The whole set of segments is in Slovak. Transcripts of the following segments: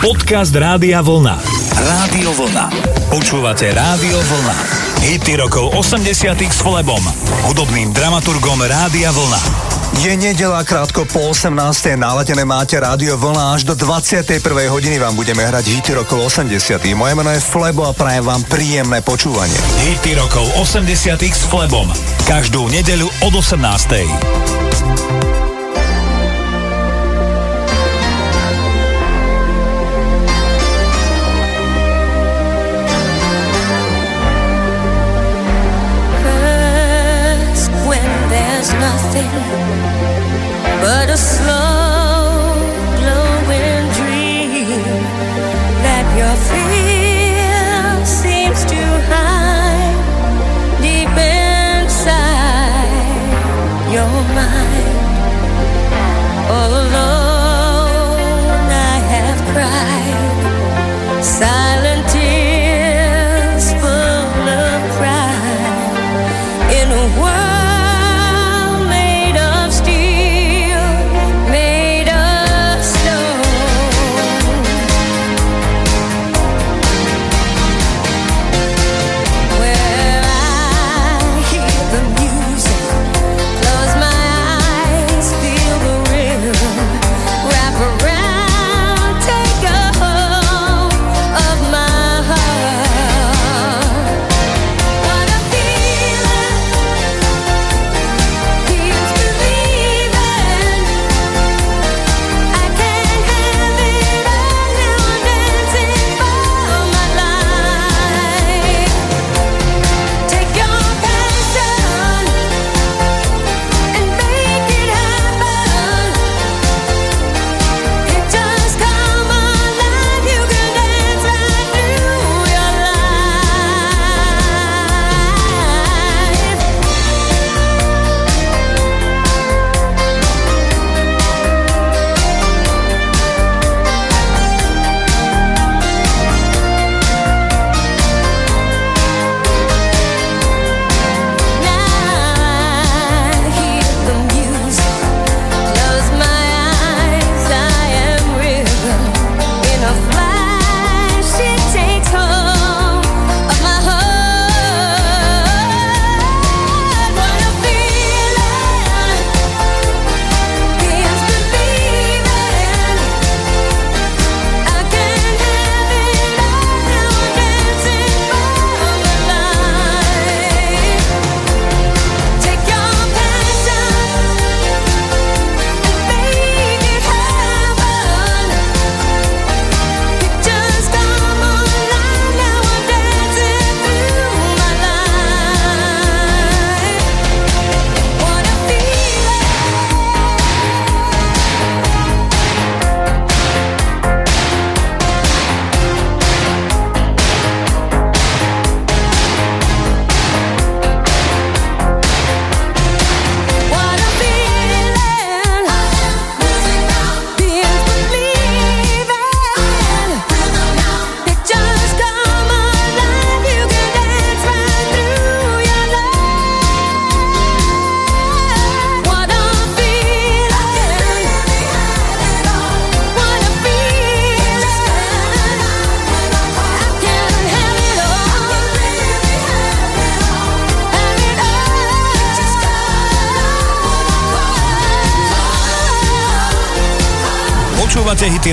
Podcast Rádia Vlna. Rádio Vlna. Počúvate Rádio Vlna. Hity rokov 80 s Flebom, hudobným dramaturgom Rádia Vlna. Je nedela krátko po 18. naladené máte rádio vlna až do 21. hodiny vám budeme hrať hity rokov 80. Moje meno je Flebo a prajem vám príjemné počúvanie. Hity rokov 80. s Flebom. Každú nedeľu od 18.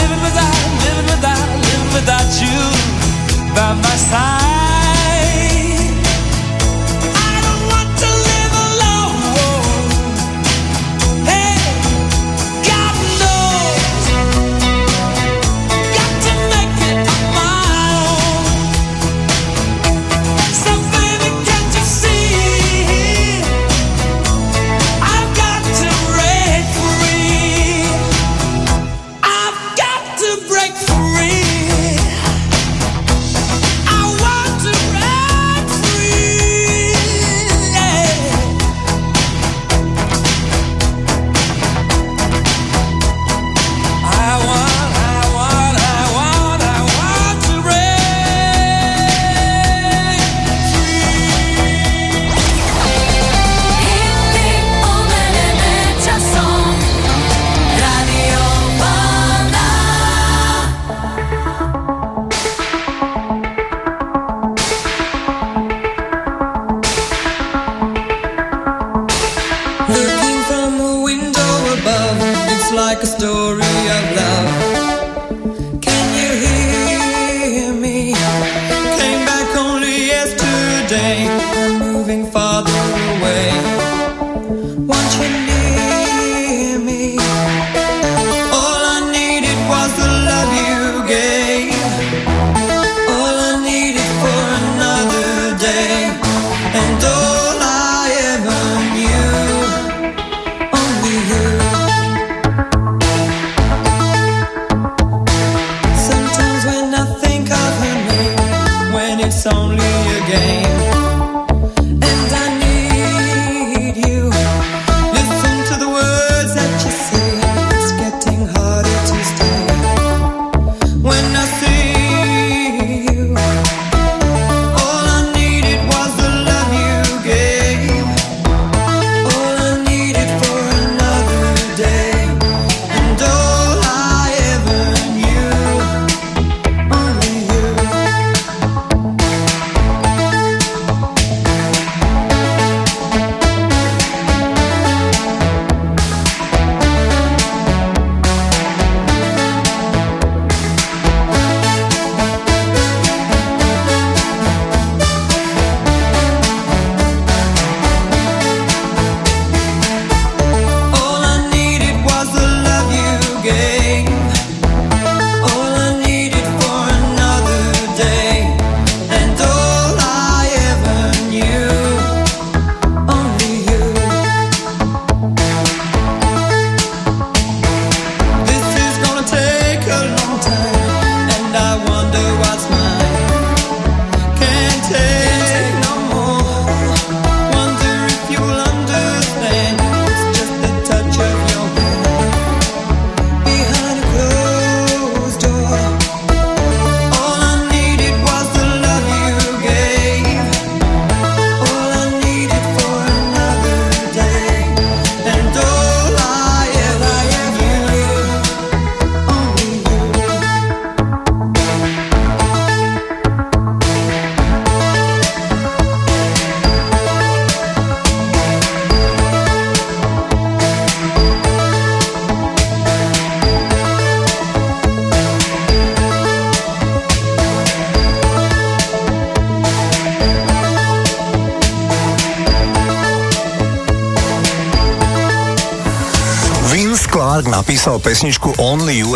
living without, living without, living without you by my side.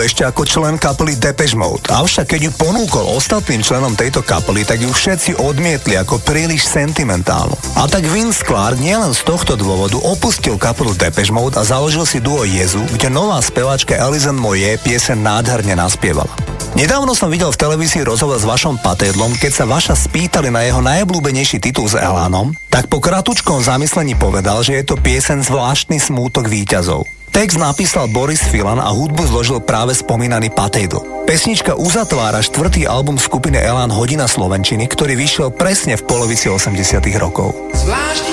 Ešte ako člen kapely Depeche Mode. Avšak keď ju ponúkol ostatným členom tejto kapely, tak ju všetci odmietli ako príliš sentimentálnu. A tak Vince Clark nielen z tohto dôvodu opustil kapelu Depeche Mode a založil si duo Jezu, kde nová speváčka Alison Moje piesen nádherne naspievala. Nedávno som videl v televízii rozhovor s vašom Patedlom, keď sa vaša spýtali na jeho najobľúbenejší titul s Elánom, tak po kratučkom zamyslení povedal, že je to piesen zvláštny smútok výťazov. Text napísal Boris Filan a hudbu zložil práve spomínaný Patejdl. Pesnička uzatvára štvrtý album skupiny Elán Hodina Slovenčiny, ktorý vyšiel presne v polovici 80 rokov. Zvláštny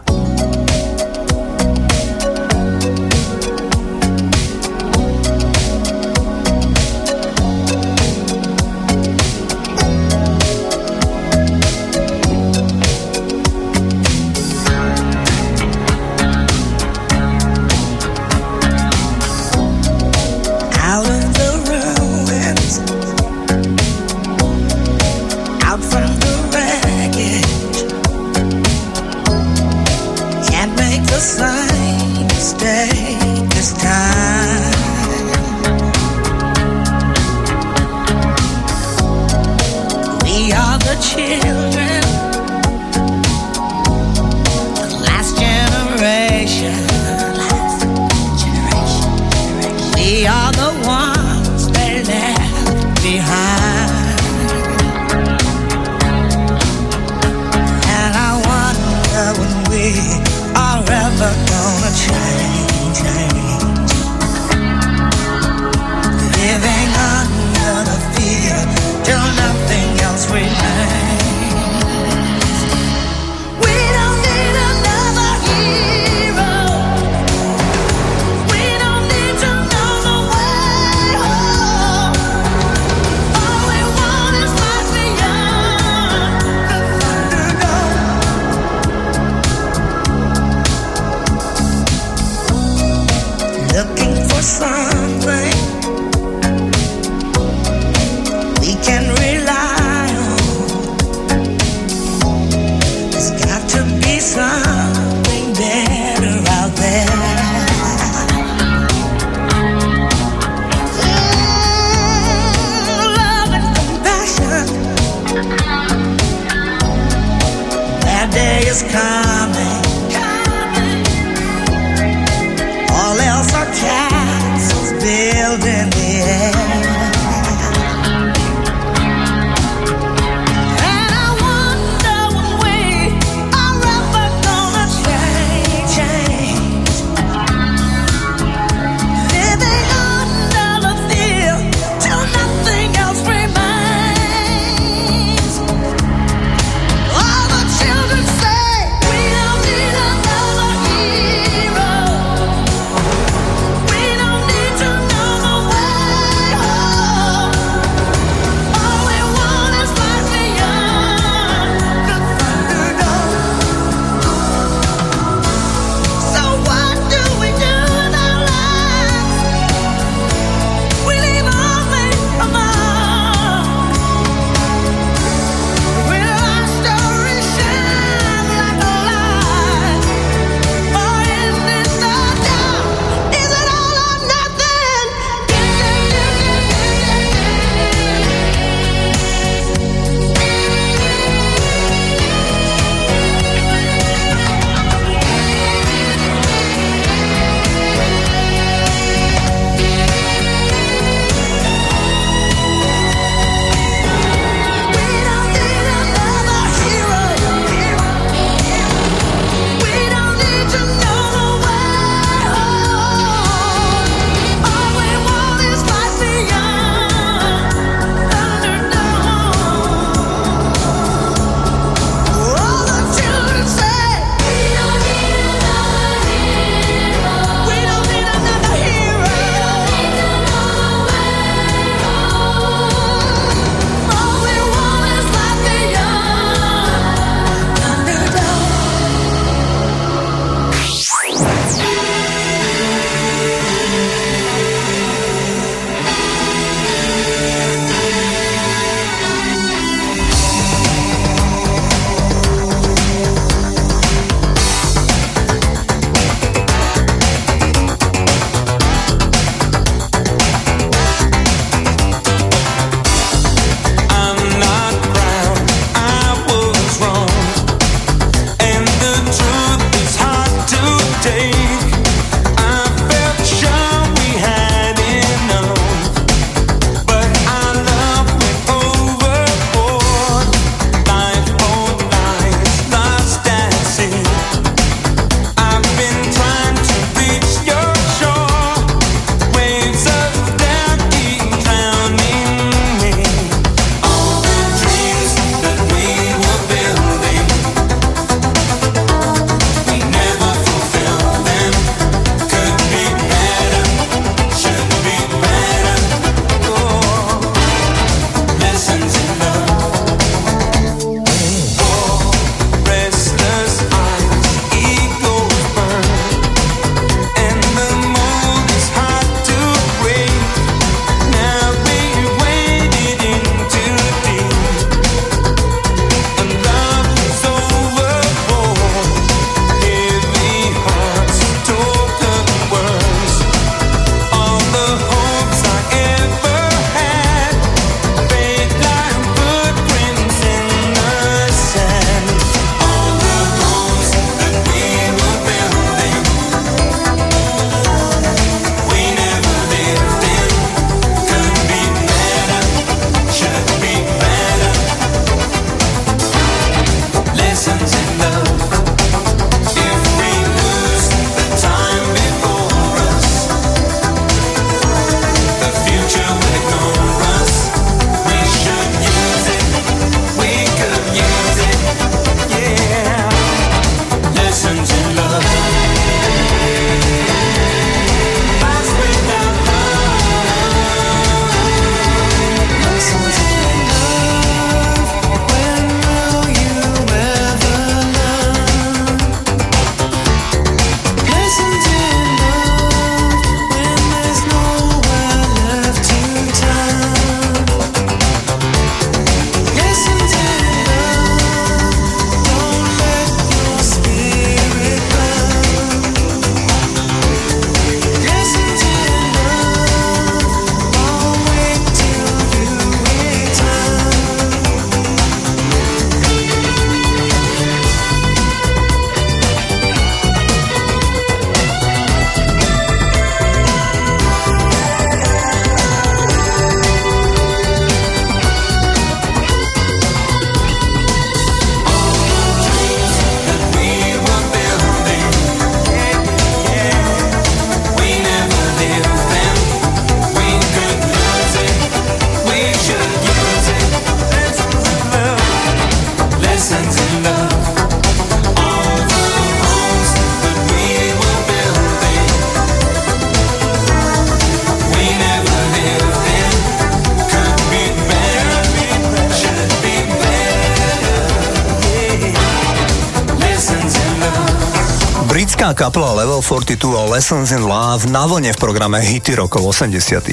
Kapela Level 42 a Lessons in Love na vlne v programe Hity rokov 80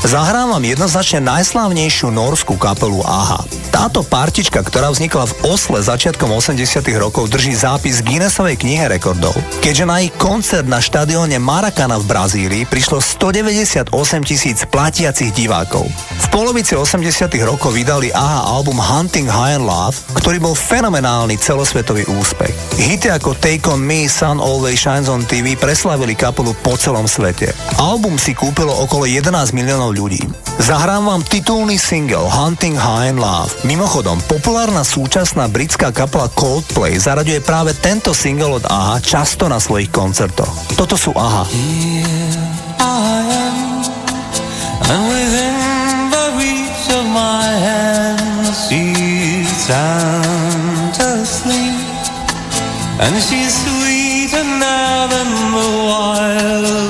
Zahrám vám jednoznačne najslávnejšiu norskú kapelu AHA. Táto partička, ktorá vznikla v Osle začiatkom 80 rokov, drží zápis Guinnessovej knihe rekordov, keďže na ich koncert na štadióne Maracana v Brazílii prišlo 198 tisíc platiacich divákov. V polovici 80 rokov vydali AHA album Hunting High and Love, ktorý bol fenomenálny celosvetový úspech. Hity ako Take On Me, Sun Always Shines on TV preslavili kapelu po celom svete. Album si kúpilo okolo 11 miliónov ľudí. Zahrám vám titulný single Hunting High and Love. Mimochodom, populárna súčasná britská kapela Coldplay zaraďuje práve tento single od AHA často na svojich koncertoch. Toto sú AHA. And she's A wild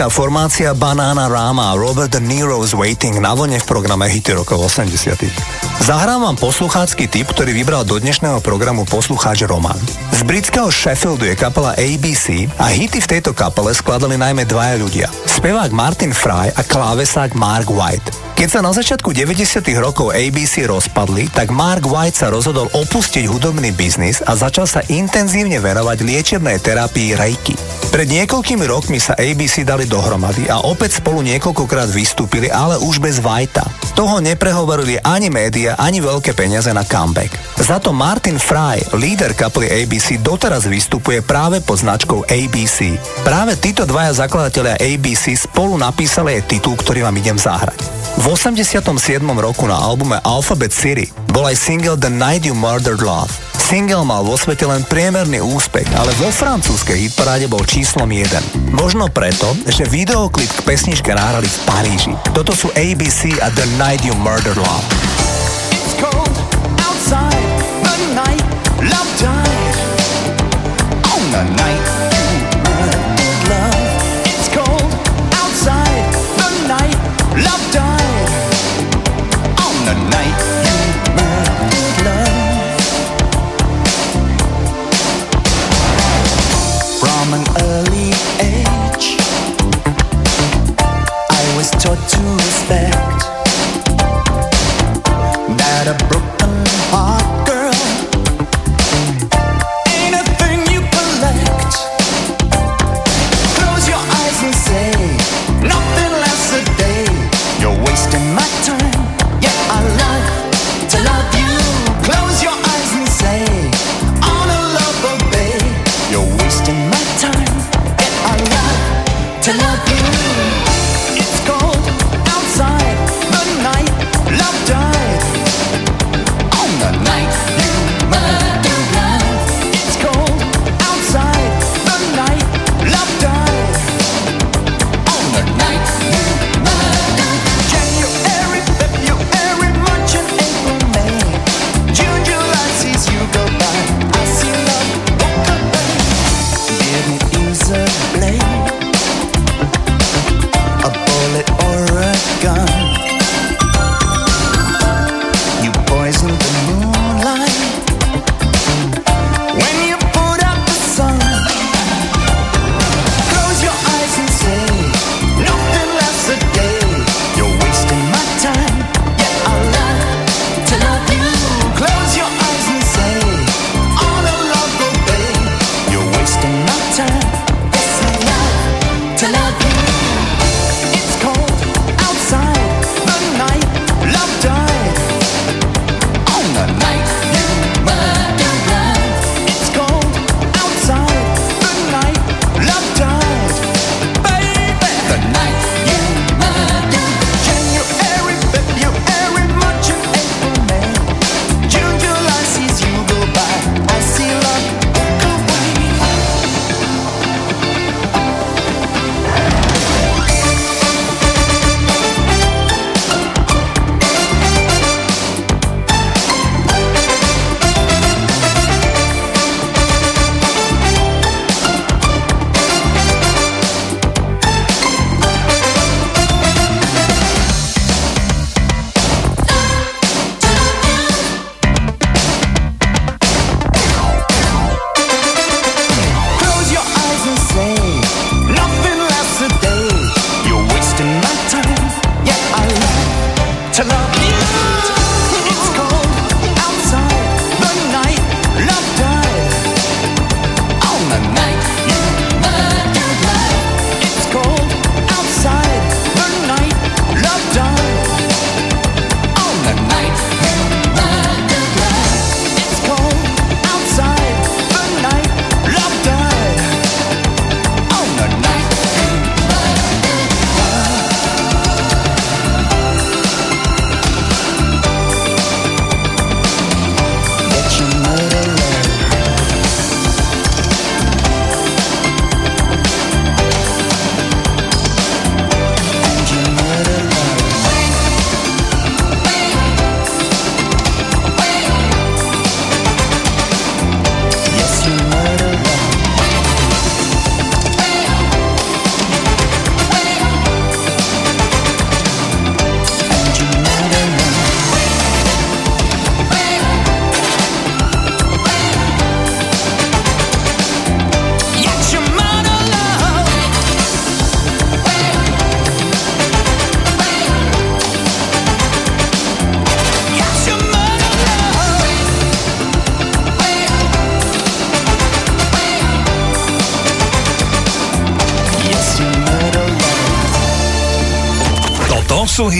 Dievčenská formácia Banana Rama a Robert De Niro's Waiting na vlne v programe Hity rokov 80 Zahrám vám posluchácky typ, ktorý vybral do dnešného programu poslucháč Roman. Z britského Sheffieldu je kapela ABC a hity v tejto kapele skladali najmä dvaja ľudia. Spevák Martin Fry a klávesák Mark White. Keď sa na začiatku 90. rokov ABC rozpadli, tak Mark White sa rozhodol opustiť hudobný biznis a začal sa intenzívne venovať liečebnej terapii Reiki. Pred niekoľkými rokmi sa ABC dali dohromady a opäť spolu niekoľkokrát vystúpili, ale už bez Whitea. Toho neprehovorili ani média, ani veľké peniaze na comeback. Za to Martin Fry, líder kapely ABC, doteraz vystupuje práve pod značkou ABC. Práve títo dvaja zakladatelia ABC spolu napísali aj titul, ktorý vám idem zahrať. V 87. roku na albume Alphabet City bol aj single The Night You Murdered Love. Single mal vo svete len priemerný úspech, ale vo francúzskej hitparáde bol číslom 1. Možno preto, že videoklip k pesničke nahrali v Paríži. Toto sú ABC a The Night You Murdered Love.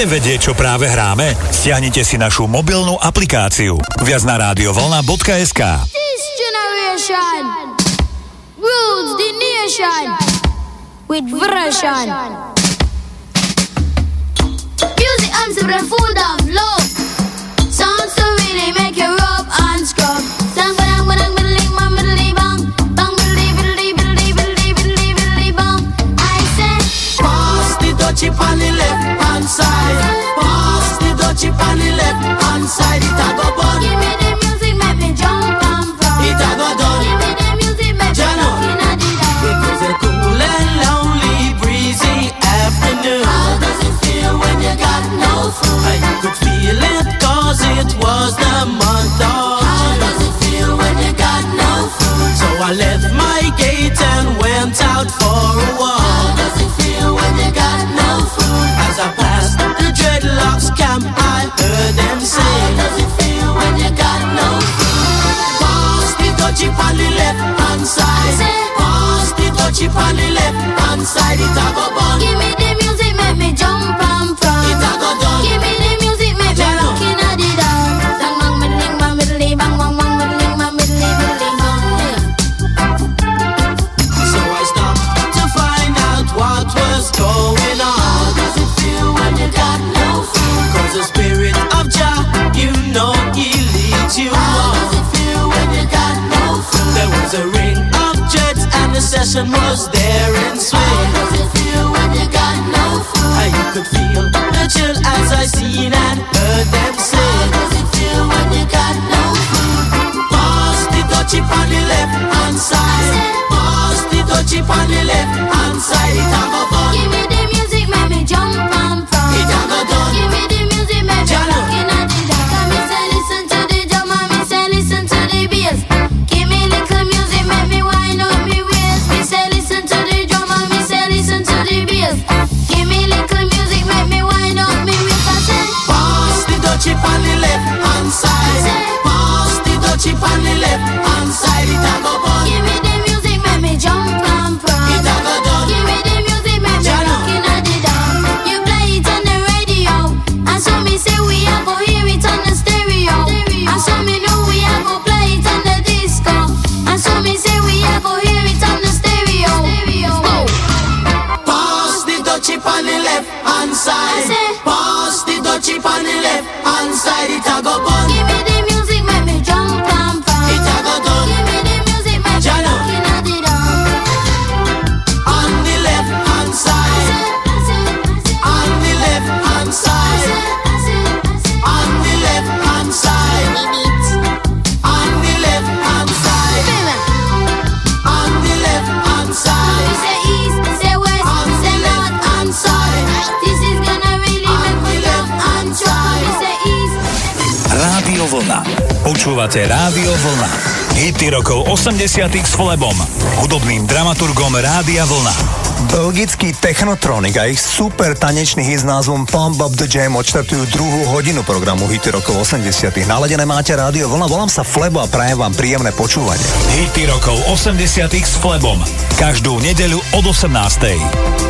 Chcete vedieť, čo práve hráme? Stiahnite si našu mobilnú aplikáciu. Viac na rádiovolna.sk This. Music arms of the of love. Sounds to really make you rub and scrub. for a. How does it feel when you got no food? As I passed the dreadlocks camp, I heard them say. How does it feel when you got no food? Pass the touchy on the left hand side. Pass the touchy left hand side. It a go. The session was there and swing. How does it feel when you got no food? How you could feel the chill as I seen and heard them say. How does it feel when you got no food? Pass the touchy on the left hand side. Pass the touchy on the left hand side. Give me the music, make me jump and fly. Chip on the left hand side. Pass the touchy on the left hand side. It a go. Počúvate Rádio Vlna. Hity rokov 80 s Flebom, hudobným dramaturgom Rádia Vlna. Belgický Technotronic a ich super tanečný hit s názvom Pump Up The Jam odštartujú druhú hodinu programu Hity rokov 80 Naladené máte Rádio Vlna, volám sa Flebo a prajem vám príjemné počúvanie. Hity rokov 80 s Flebom. Každú nedeľu od 18.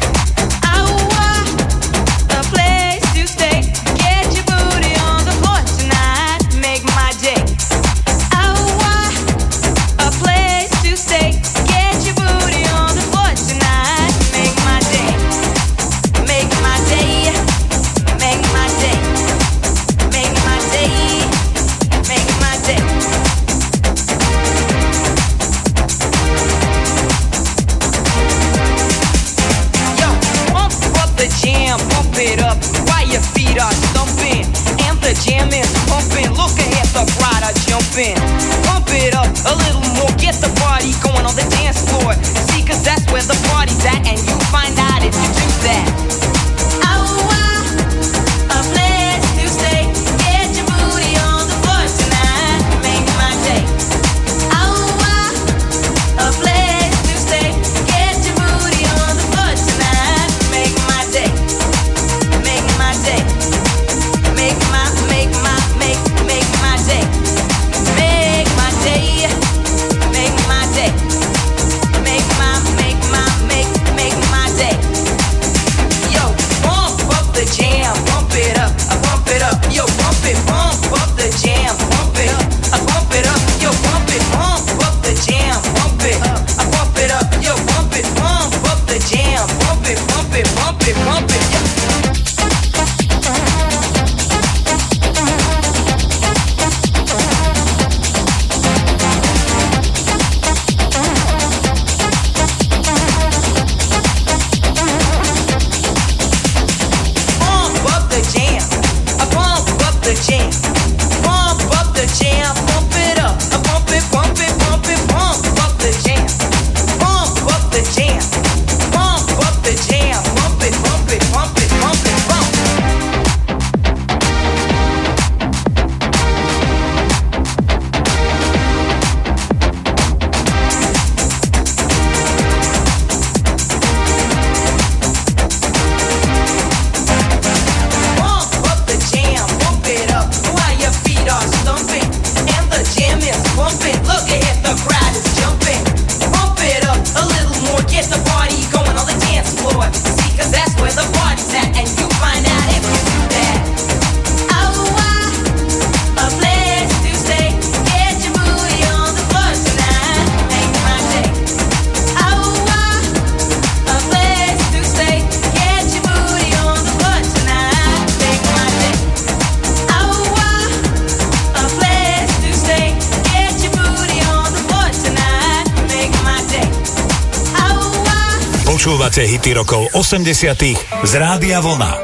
80 z Rádia Vlna.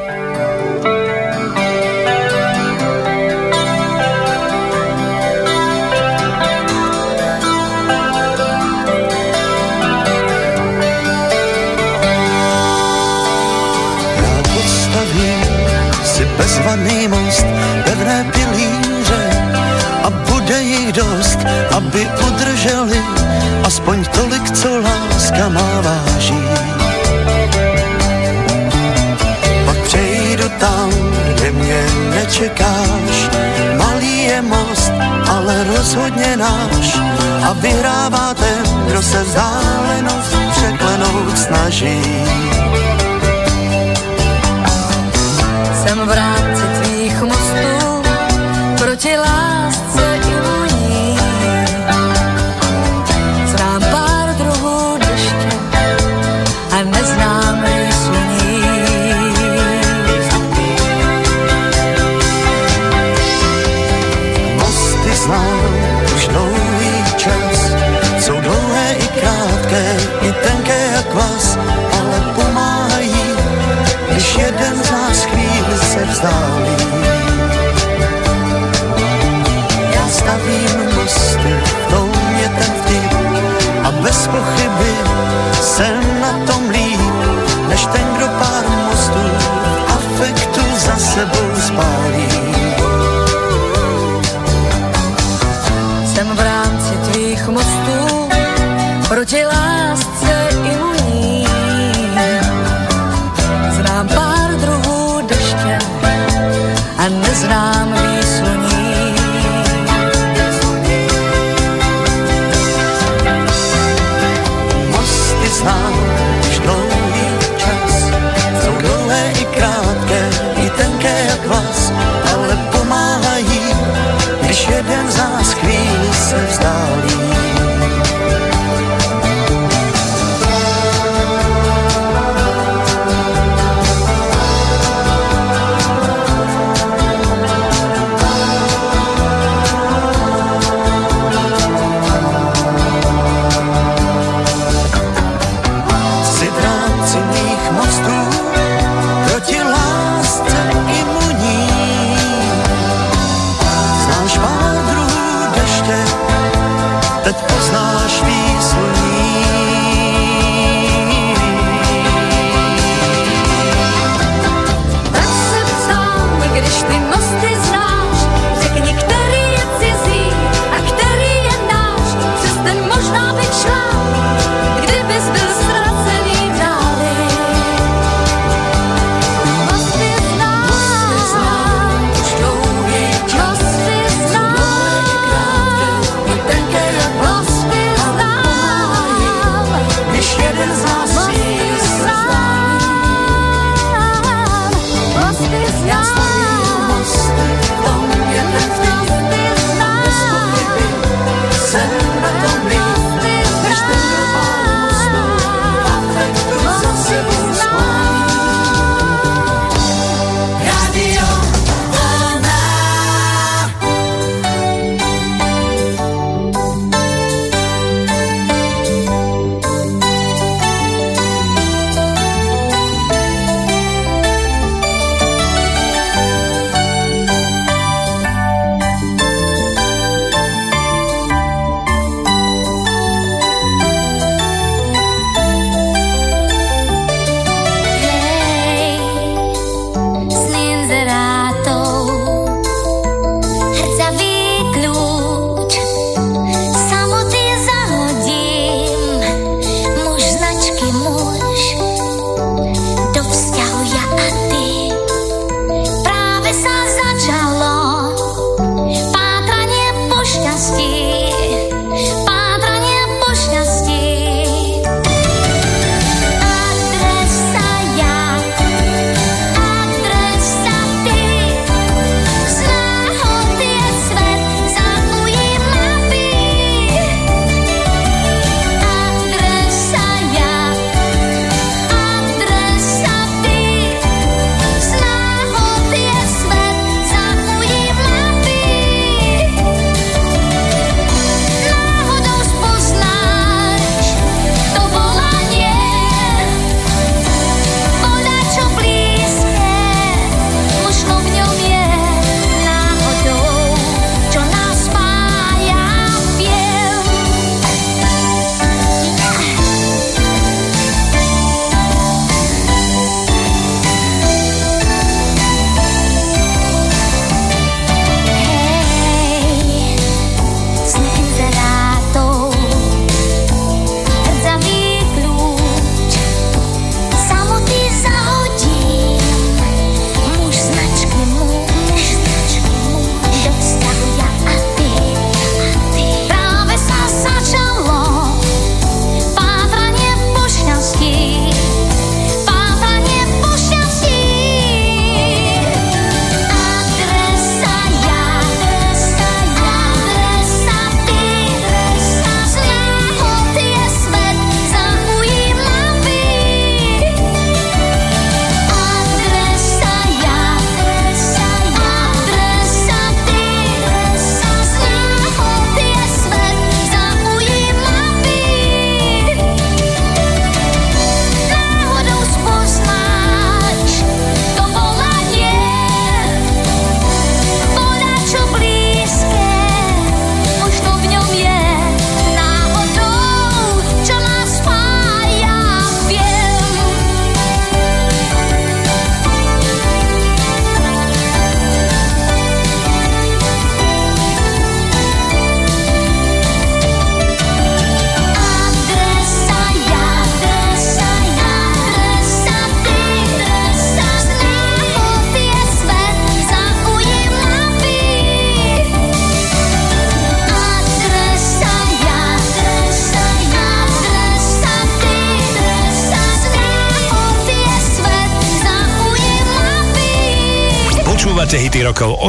Bezvadný most, pevné pilíře a bude jich dost, aby udrželi aspoň tolik, co láska má váží. Kde mě nečekáš, malý je most, ale rozhodně náš a vyhrává ten, kdo se vzdálenost překlenout snaží. Sebou spálí. Jsem v rámci tvých mostů proti lásce i voní. Znám pár druhů deště a neznám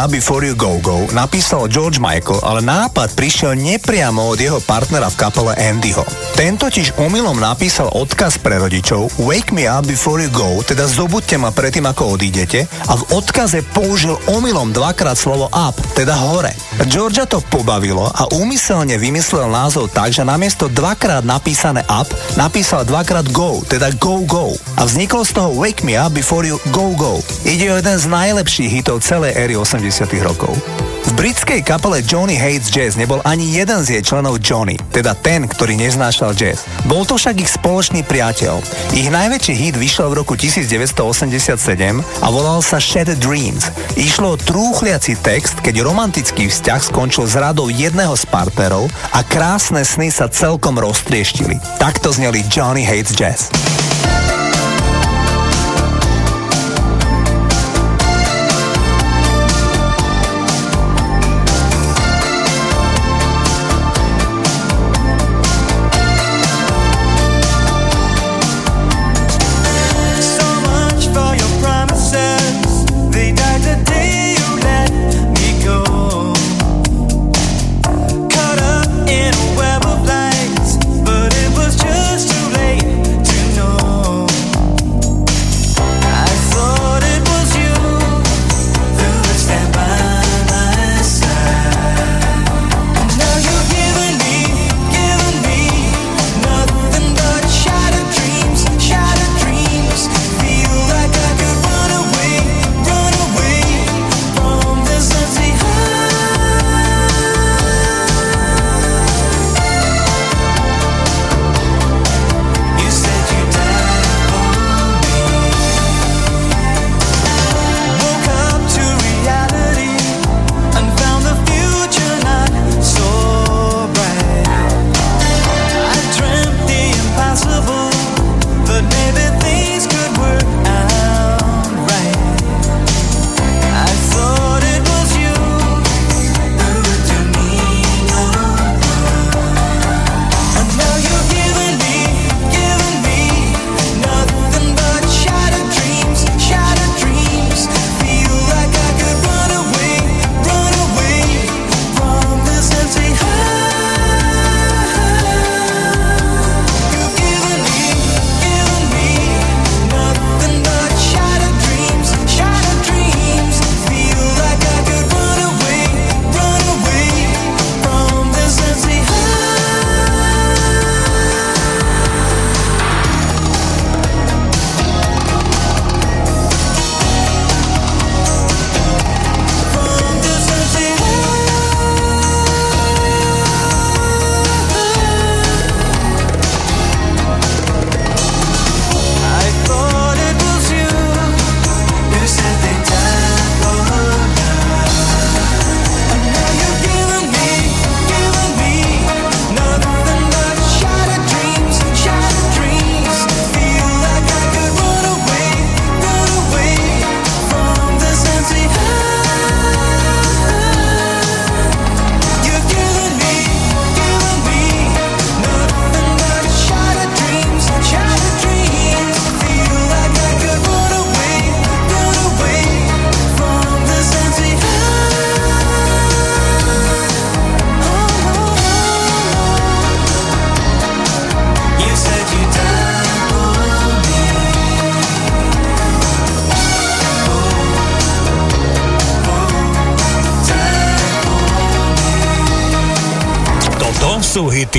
Area Before You Go Go napísal George Michael, ale nápad prišiel nepriamo od jeho partnera v kapele Andyho. Ten totiž omylom napísal odkaz pre rodičov Wake me up before you go, teda zobudte ma predtým ako odídete a v odkaze použil omylom dvakrát slovo up, teda hore. Georgia to pobavilo a úmyselne vymyslel názov tak, že namiesto dvakrát napísané up napísal dvakrát go, teda go go. A vzniklo z toho Wake Me Up Before You Go Go. Ide o jeden z najlepších hitov celej éry 80 rokov britskej kapele Johnny Hates Jazz nebol ani jeden z jej členov Johnny, teda ten, ktorý neznášal jazz. Bol to však ich spoločný priateľ. Ich najväčší hit vyšiel v roku 1987 a volal sa Shattered Dreams. Išlo o trúchliaci text, keď romantický vzťah skončil s radou jedného z partnerov a krásne sny sa celkom roztrieštili. Takto zneli Johnny Hates Jazz.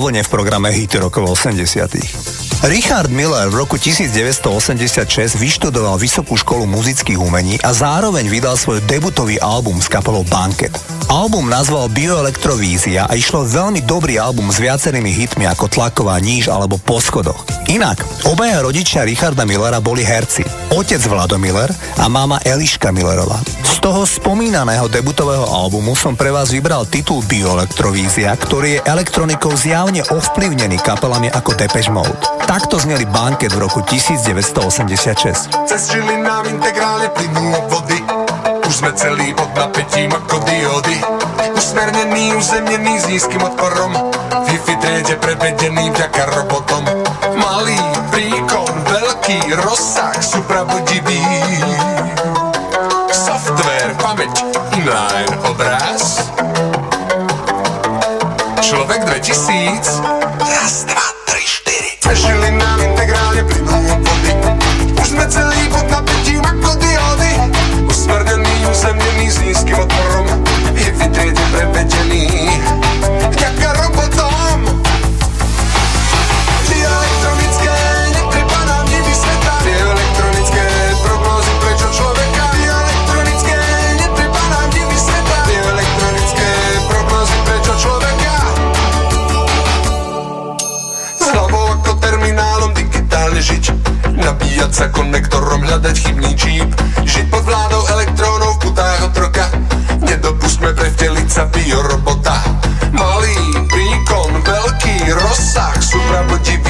Vlne v programe Hity rokov 80. Richard Miller v roku 1986 vyštudoval Vysokú školu muzických umení a zároveň vydal svoj debutový album s kapelou Banket. Album nazval Bioelektrovízia a išlo veľmi dobrý album s viacerými hitmi ako Tlaková níž alebo Po schodoch. Inak, obaja rodičia Richarda Millera boli herci. Otec Vlado Miller a mama Eliška Millerová. Z toho spomínaného debutového albumu som pre vás vybral titul Bioelektrovízia, ktorý je elektronikou zjavne ovplyvnený kapelami ako Depeche Mode. Takto zneli Banket v roku 1986. Cez žily nám integrálne plynú vody. Už sme celý pod napätím ako diody. Usmernený, uzemnený s nízkym odporom. Wi-Fi triede prevedený vďaka robotom. Malý príkon, veľký rozsah, supravudivý Software, inline, obraz. Človek 2000 Raz, dva, sa konektorom, hľadať chybný číp. Žiť pod vládou elektrónov v putách otroka Nedopustme prevteliť sa biorobota. Malý príkon, veľký rozsah, supravodivý Software,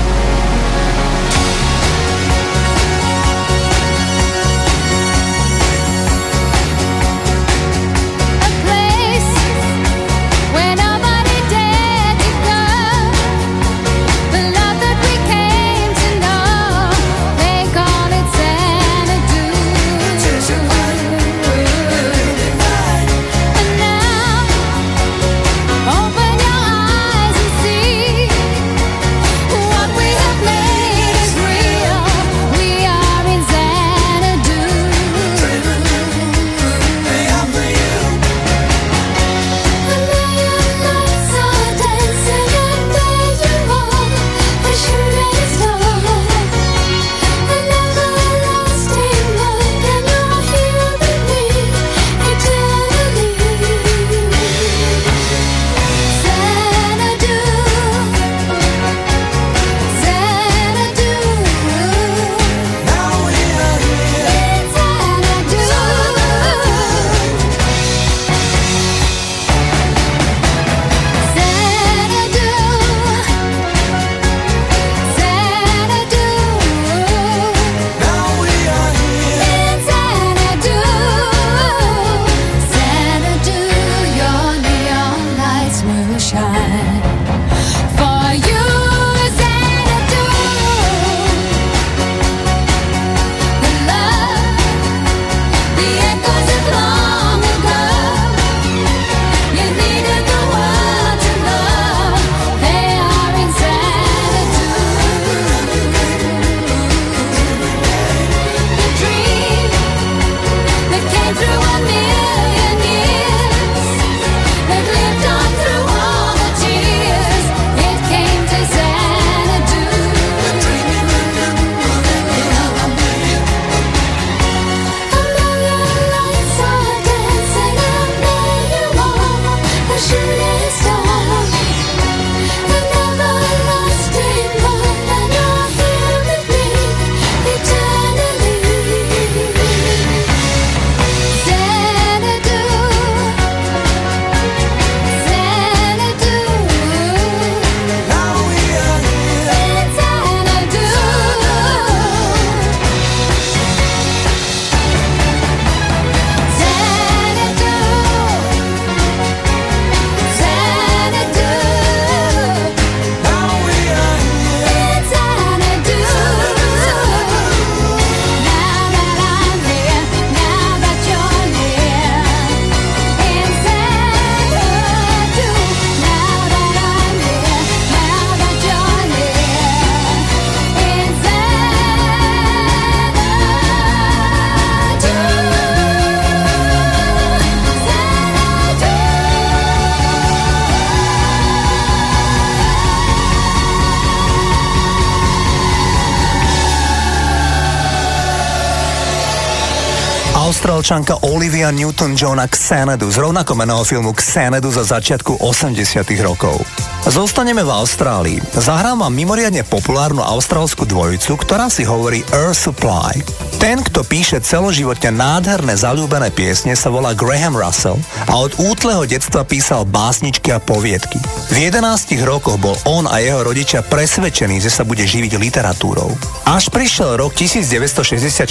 Austrálčanka Olivia Newton-John k Xanadu z rovnako meného filmu Xanadu za začiatku 80 rokov. Zostaneme v Austrálii. Zahrám vám mimoriadne populárnu austrálsku dvojicu, ktorá si hovorí Air Supply. Ten, kto píše celoživotne nádherné zalúbené piesne, sa volá Graham Russell a od útleho detstva písal básničky a poviedky. V 11 rokoch bol on a jeho rodičia presvedčení, že sa bude živiť literatúrou. Až prišiel rok 1964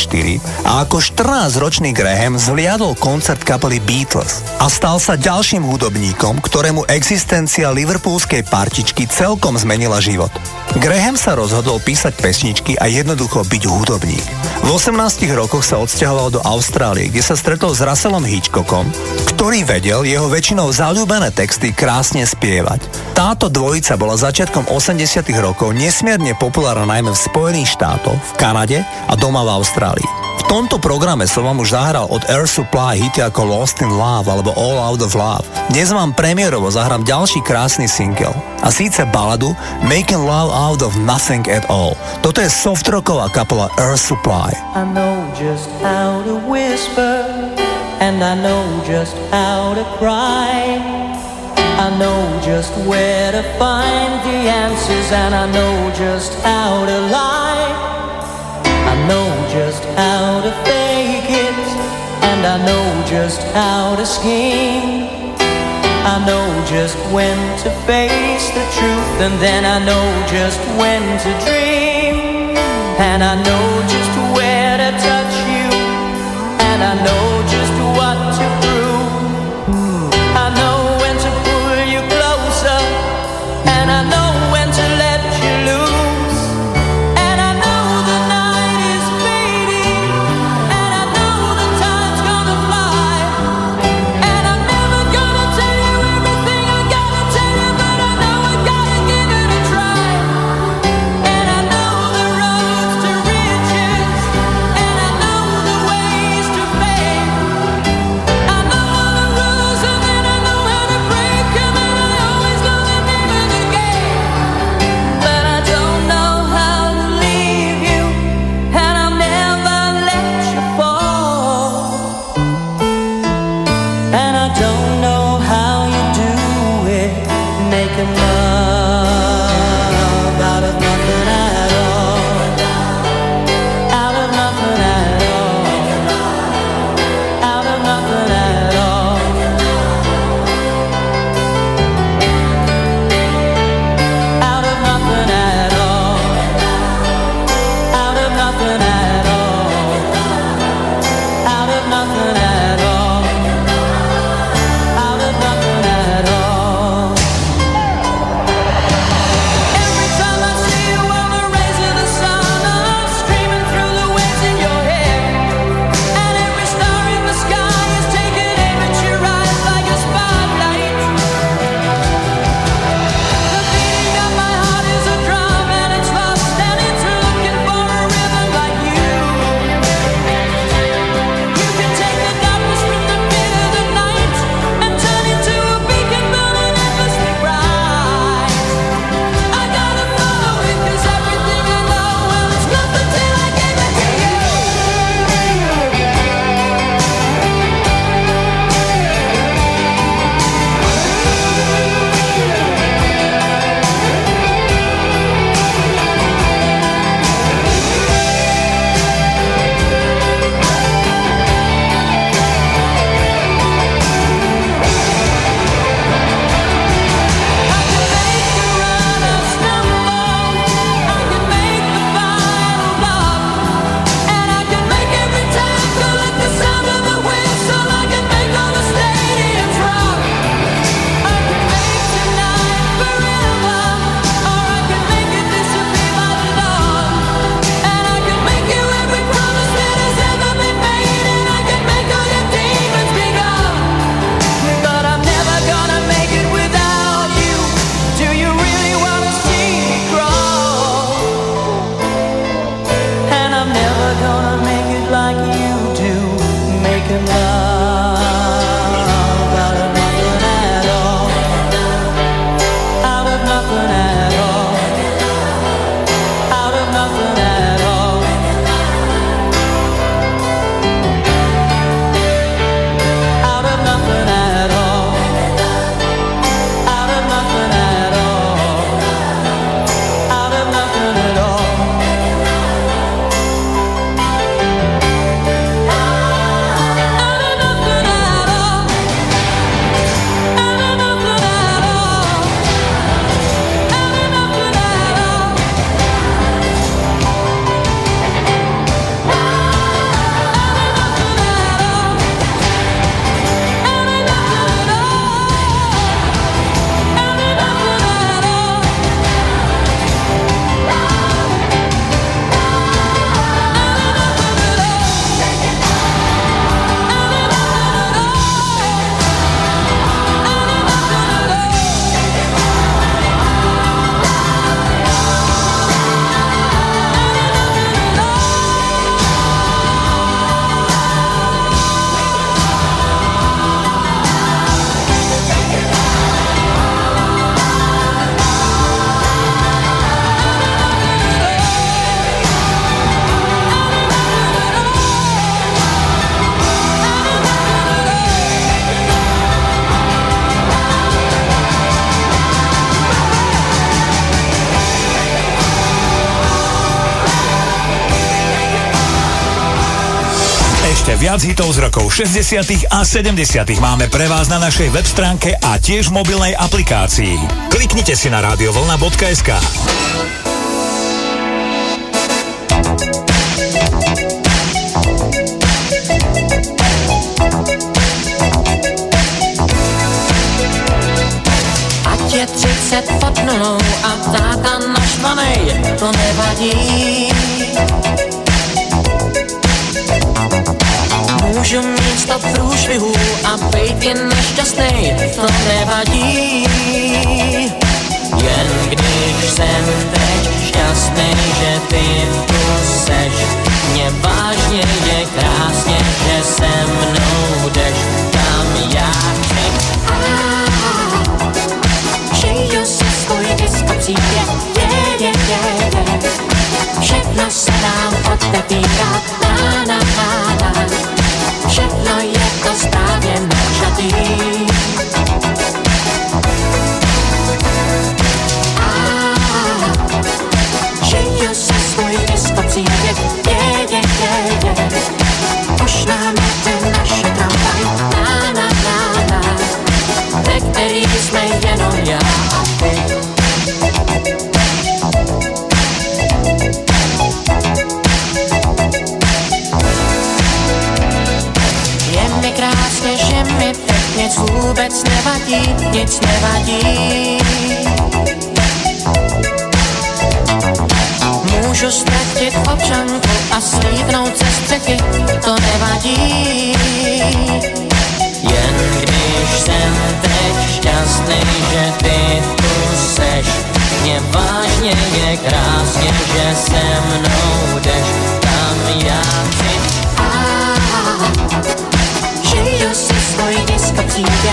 a ako 14-ročný Graham zhliadol koncert kapely Beatles a stal sa ďalším hudobníkom, ktorému existencia liverpoolskej partičky celkom zmenila život. Graham sa rozhodol písať pesničky a jednoducho byť hudobník. V 18 rokoch sa odsťahoval do Austrálie, kde sa stretol s Russellom Hitchcockom, ktorý vedel jeho väčšinou zalúbené texty krásne spievať. Táto dvojica bola začiatkom 80 rokov nesmierne populárna najmä v Spojených štátoch, v Kanade a doma v Austrálii. V tomto programe som vám už zahral od Air Supply hity ako Lost in Love alebo All Out of Love. Dnes vám premiérovo zahrám ďalší krásny single. A síce baladu Making Love Out of Nothing at All. Toto je softrocková kapela Air Supply. I know just how to whisper, and I know just how to cry. I know just where to find the answers, and I know just how to lie. I know just how to fake it, and I know just how to scheme. I know just when to face the truth, and then I know just when to dream, and I know just rokov 60. a 70. máme pre vás na našej web stránke a tiež v mobilnej aplikácii. Kliknite si na radiovlna.sk. Ať je 30 pod nulou a táta naštvanej, to nevadí. Průšvihů a být jen nešťastnej, to nevadí. Jen když jsem teď šťastnej, že ty tu seš, mě vážně je krásně, že se mnou jdeš, kam já chci. Žiju si svůj přijde, je, je. Všechno se nám otevírá, jenom mi krásně, že mi vůbec nevadí, nic nevadí. Můžu ztratit občanku a slídnout ze střechy, to nevadí. Jen když jsem teď šťastný, že ty tu seš, mě vážně je krásně, že se mnou jdeš, tam já chci. Žiju si svůj disco přijde,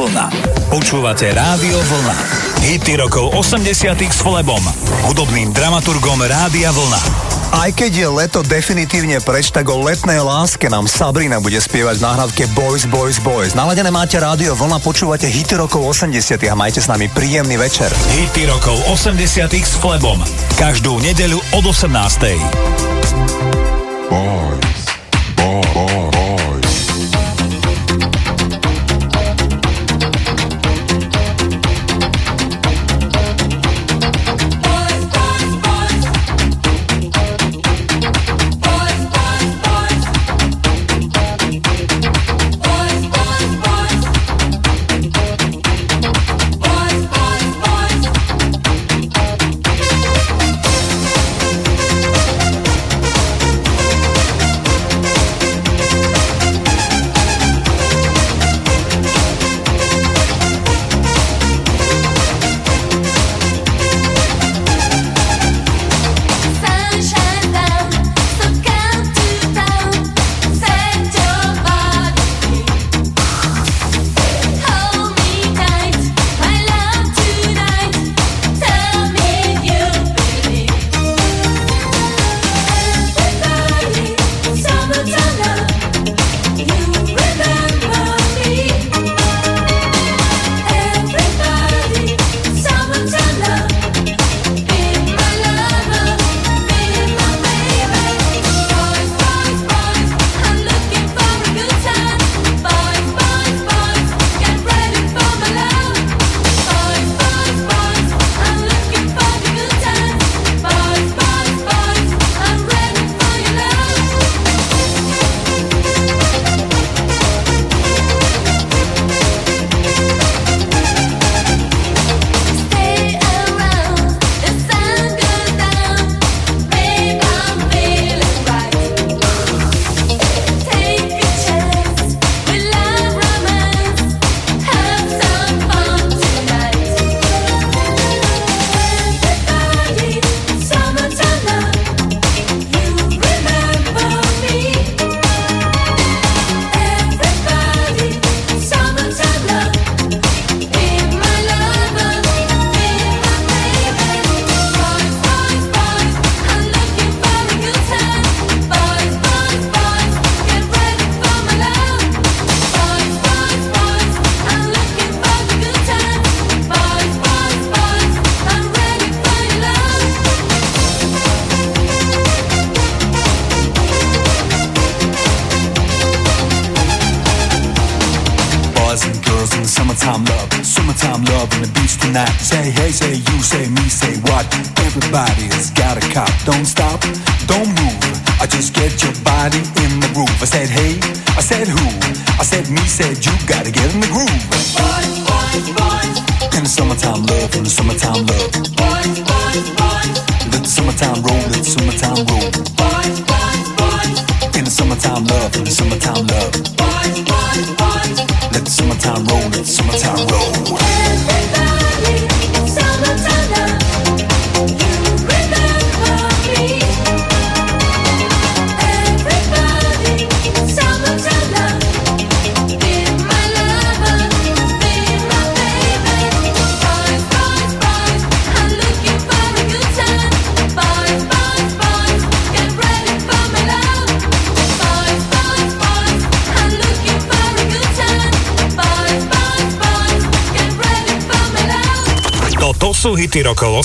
Vlna. Počúvate Rádio Vlna. Hity rokov 80 s Flebom, hudobným dramaturgom Rádia Vlna. Aj keď je leto definitívne preč, tak o letnej láske nám Sabrina bude spievať v náhradke Boys, Boys, Boys. Naladené máte rádio, vlna počúvate hity rokov 80 a majte s nami príjemný večer. Hity rokov 80 s Flebom. Každú nedeľu od 18.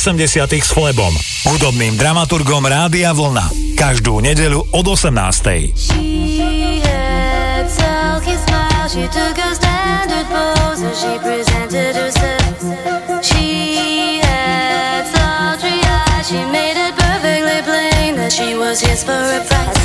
80 s Flebom, hudobným dramaturgom Rádia Vlna. Každú nedeľu od 18. She was his for a price.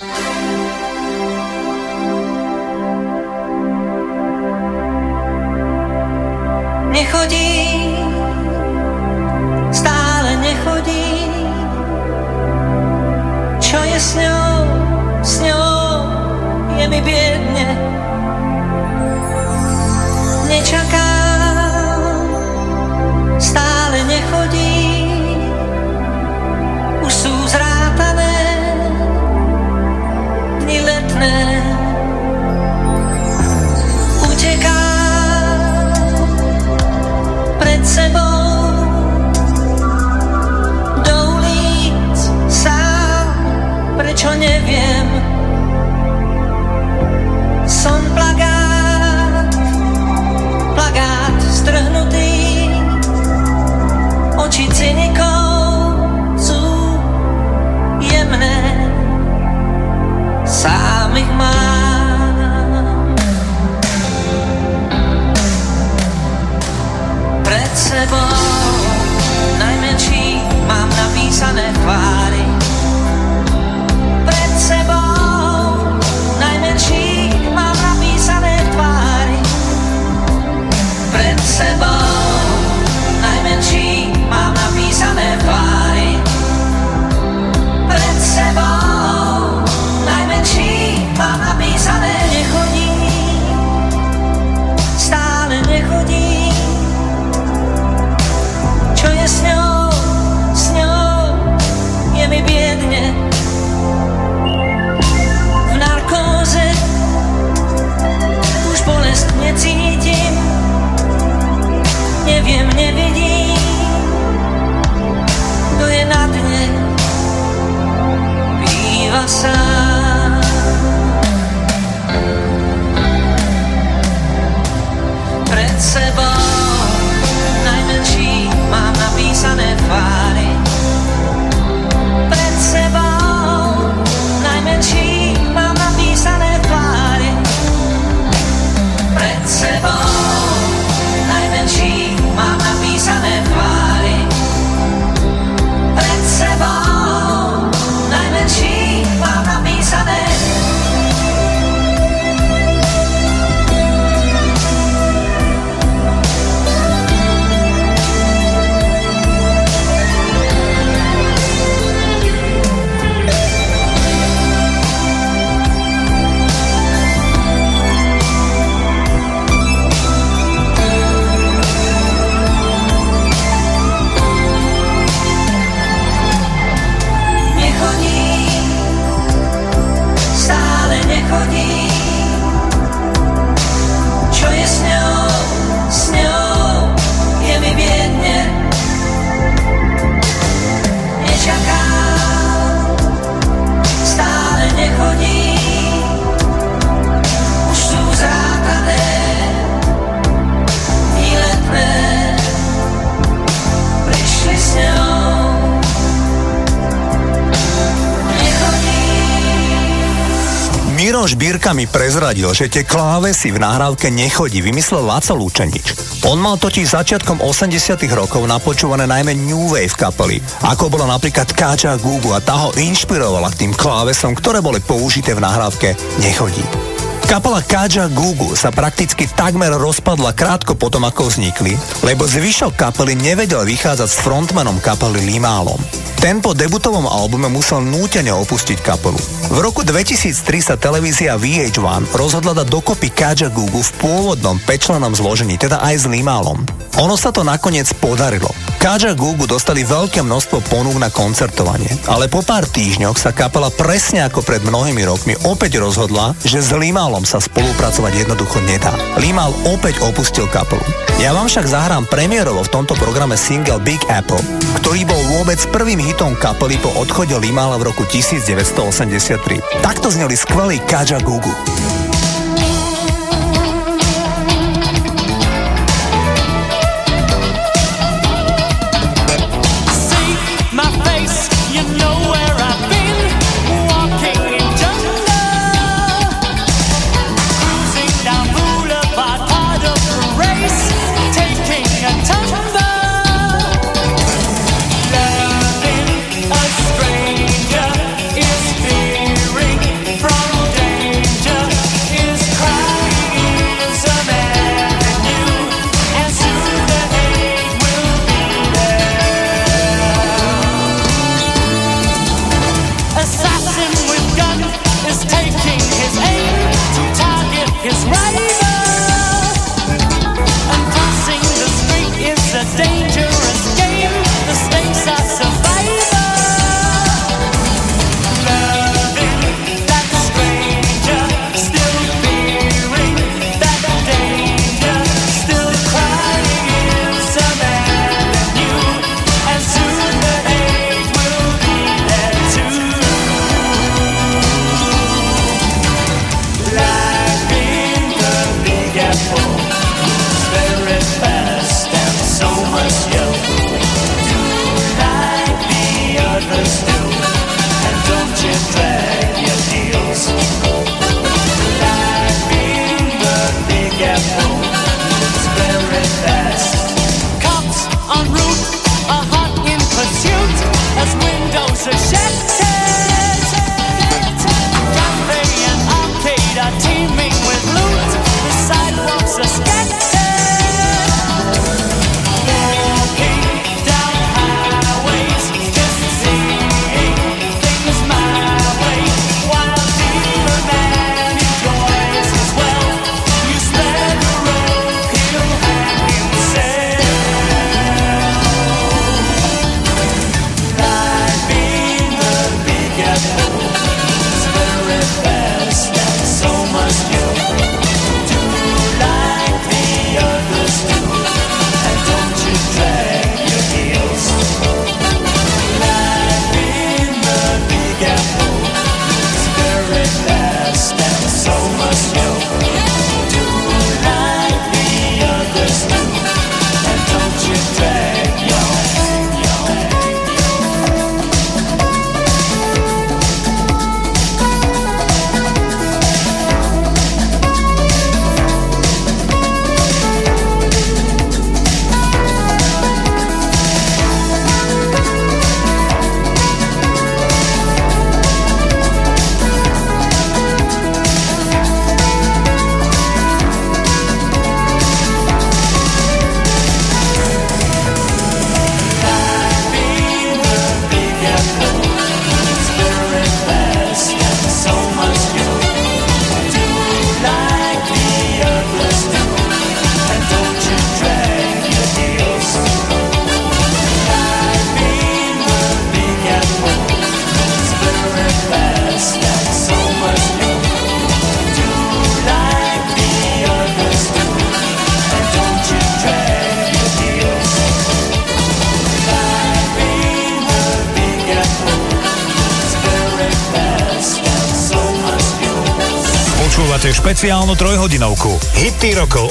Prezradil, že tie klávesy v nahrávke nechodí, vymyslel Láco Lúčenič. On mal totiž začiatkom 80 rokov napočúvané najmä New Wave kapely, ako bola napríklad Káča Gugu a tá ho inšpirovala k tým klávesom, ktoré boli použité v nahrávke Nechodí. Kapela Kaja Gugu sa prakticky takmer rozpadla krátko potom, ako vznikli, lebo zvyšok kapely nevedel vychádzať s frontmanom kapely Limálom. Ten po debutovom albume musel nútene opustiť kapelu. V roku 2003 sa televízia VH1 rozhodla dať dokopy Kaja Gugu v pôvodnom pečlenom zložení, teda aj s Limálom. Ono sa to nakoniec podarilo. Kaja Gugu dostali veľké množstvo ponúk na koncertovanie, ale po pár týždňoch sa kapela presne ako pred mnohými rokmi opäť rozhodla, že s Limálom sa spolupracovať jednoducho nedá. Limal opäť opustil kapelu. Ja vám však zahrám premiérovo v tomto programe single Big Apple, ktorý bol vôbec prvým hitom kapely po odchode Limala v roku 1983. Takto zneli skvelý Kaja Gugu.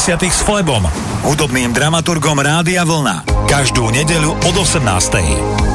90. s Flebom, hudobným dramaturgom Rádia Vlna. Každú nedeľu od 18.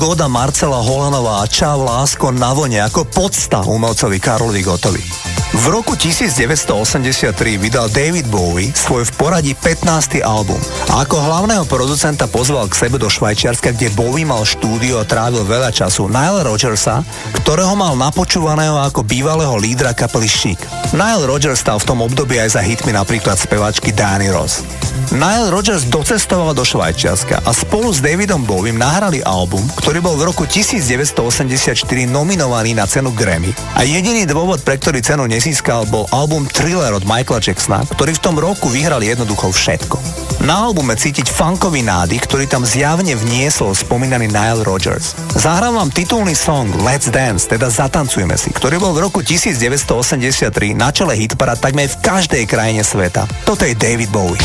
Goda, Marcela Holanová a Čau Lásko na vone ako podsta umelcovi Karlovi Gotovi. V roku 1983 vydal David Bowie svoj v poradí 15. album a ako hlavného producenta pozval k sebe do Švajčiarska, kde Bowie mal štúdio a trávil veľa času Nile Rodgersa, ktorého mal napočúvaného ako bývalého lídra kapely Chic. Nile Rodgers stal v tom období aj za hitmi napríklad spevačky Danny Ross. Nile Rodgers docestoval do Švajčiarska a spolu s Davidom Bowiem nahrali album, ktorý bol v roku 1984 nominovaný na cenu Grammy a jediný dôvod, pre ktorý cenu nezískal, bol album Thriller od Michaela Jacksona, ktorý v tom roku vyhral jednoducho všetko. Na albume cítiť funkový nádych, ktorý tam zjavne vniesol spomínaný Nile Rodgers. Zahrám vám titulný song Let's Dance, teda Zatancujeme si, ktorý bol v roku 1983 na čele hitparad takmer v každej krajine sveta. Toto je David Bowie.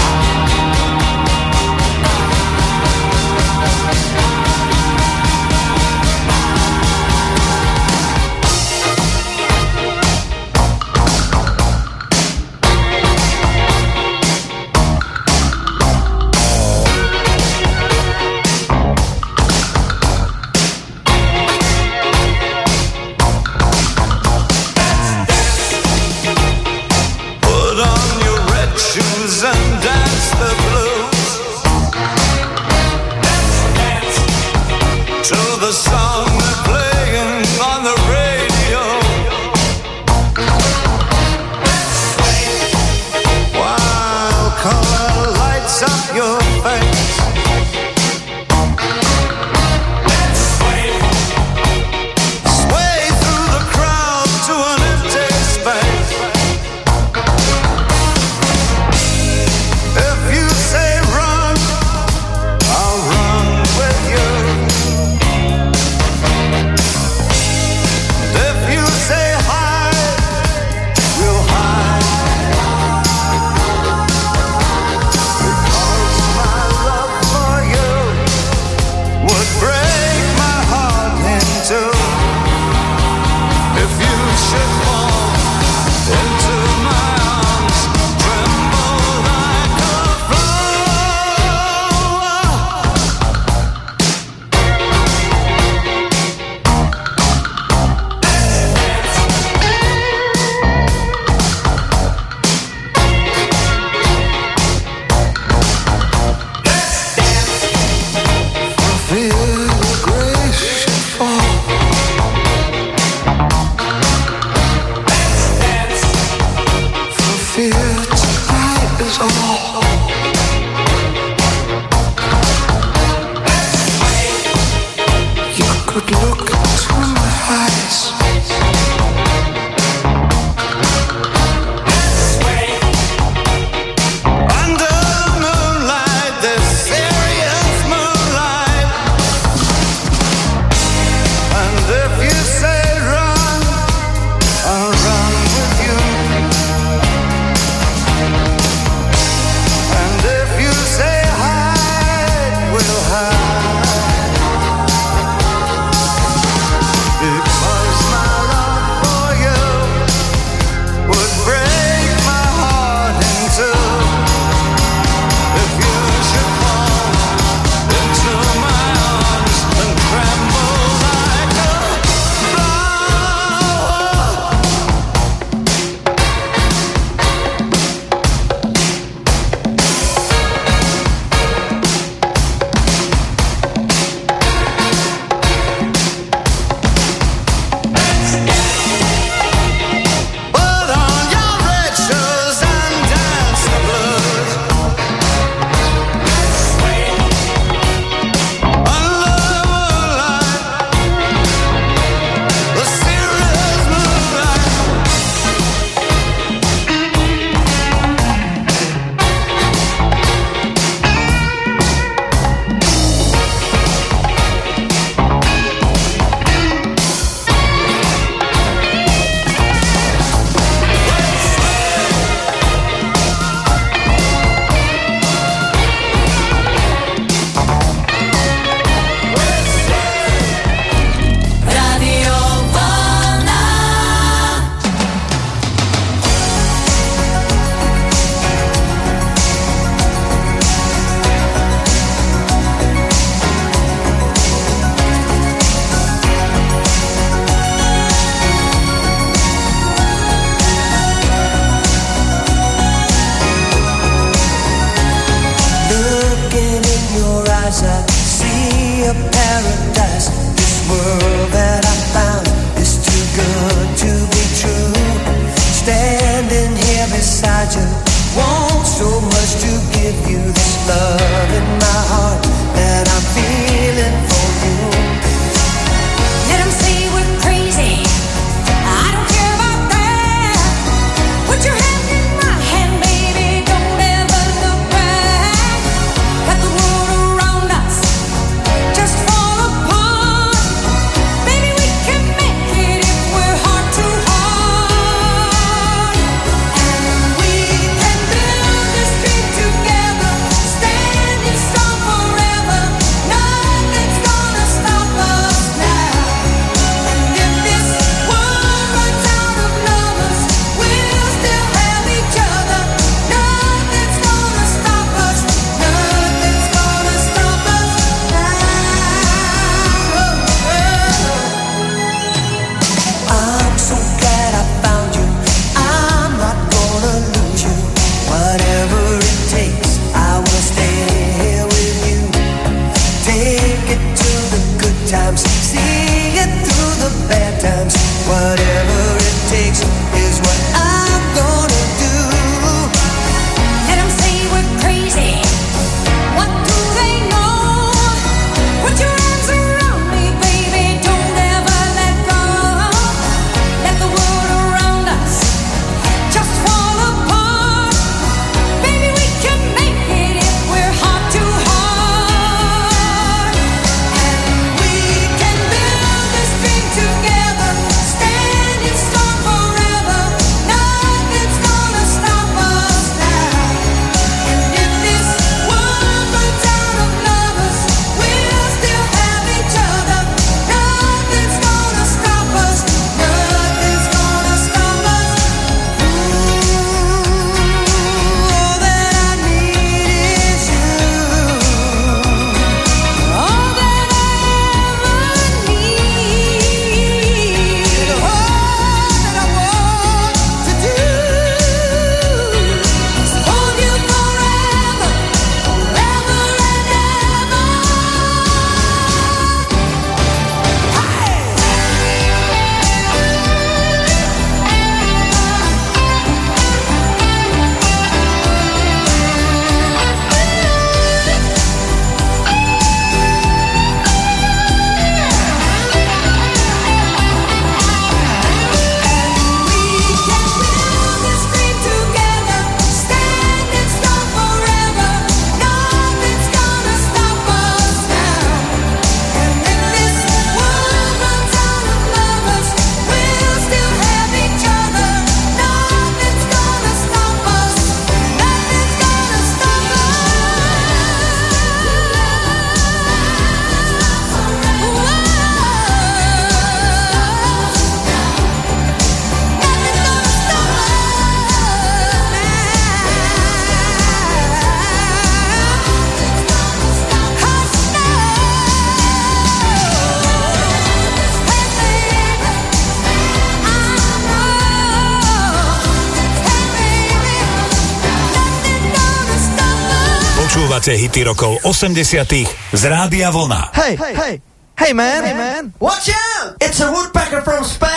Počúvate hity rokov 80 z Rádia Vlna. Hey, hey, hey, hey man, hey man, watch out! It's a woodpecker from space.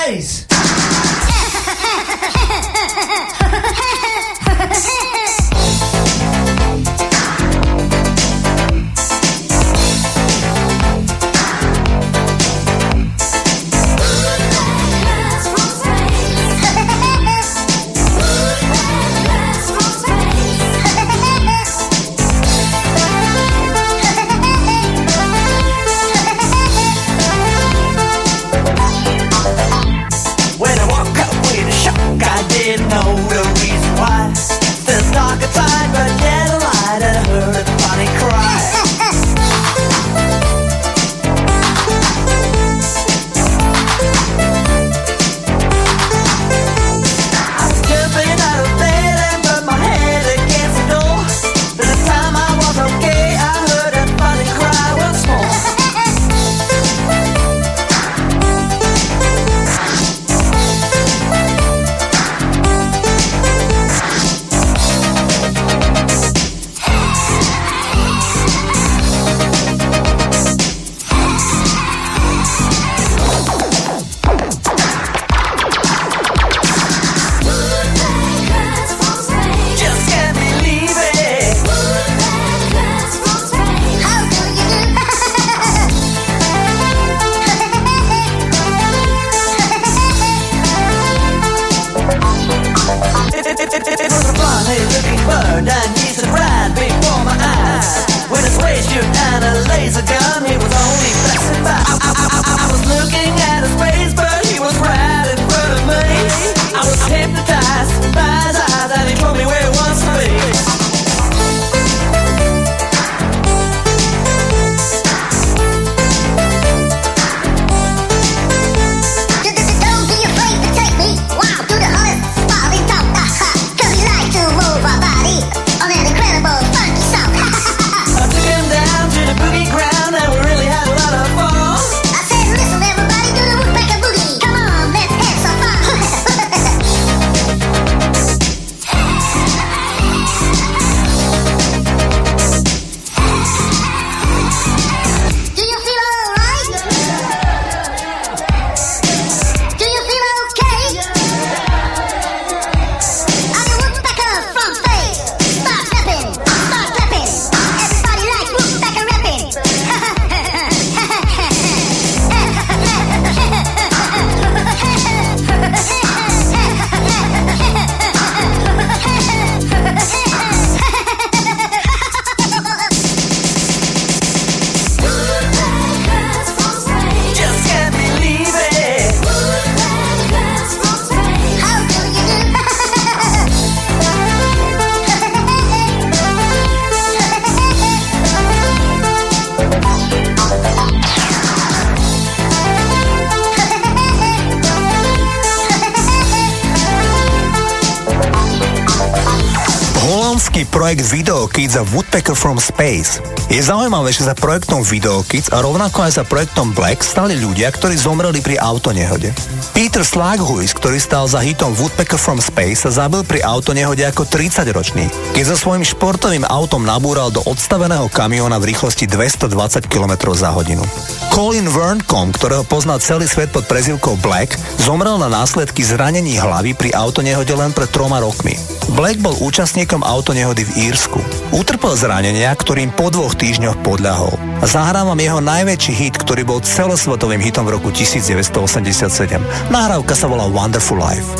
Projekt Video Kids a Woodpecker from Space. Je zaujímavé, že za projektom Video Kids a rovnako aj za projektom Black stali ľudia, ktorí zomreli pri autonehode. Peter Slaghuis, ktorý stal za hitom Woodpecker from Space, sa zabil pri autonehode ako 30-ročný, keď so svojím športovým autom nabúral do odstaveného kamióna v rýchlosti 220 km za hodinu. Colin Verncom, ktorého pozná celý svet pod prezivkou Black, zomrel na následky zranení hlavy pri autonehode len pred troma rokmi. Black bol účastníkom autonehody v Írsku. Utrpel zranenia, ktorým po dvoch týždňoch podľahol. A zahrávam jeho najväčší hit, ktorý bol celosvetovým hitom v roku 1987. Nahrávka sa volá Wonderful Life.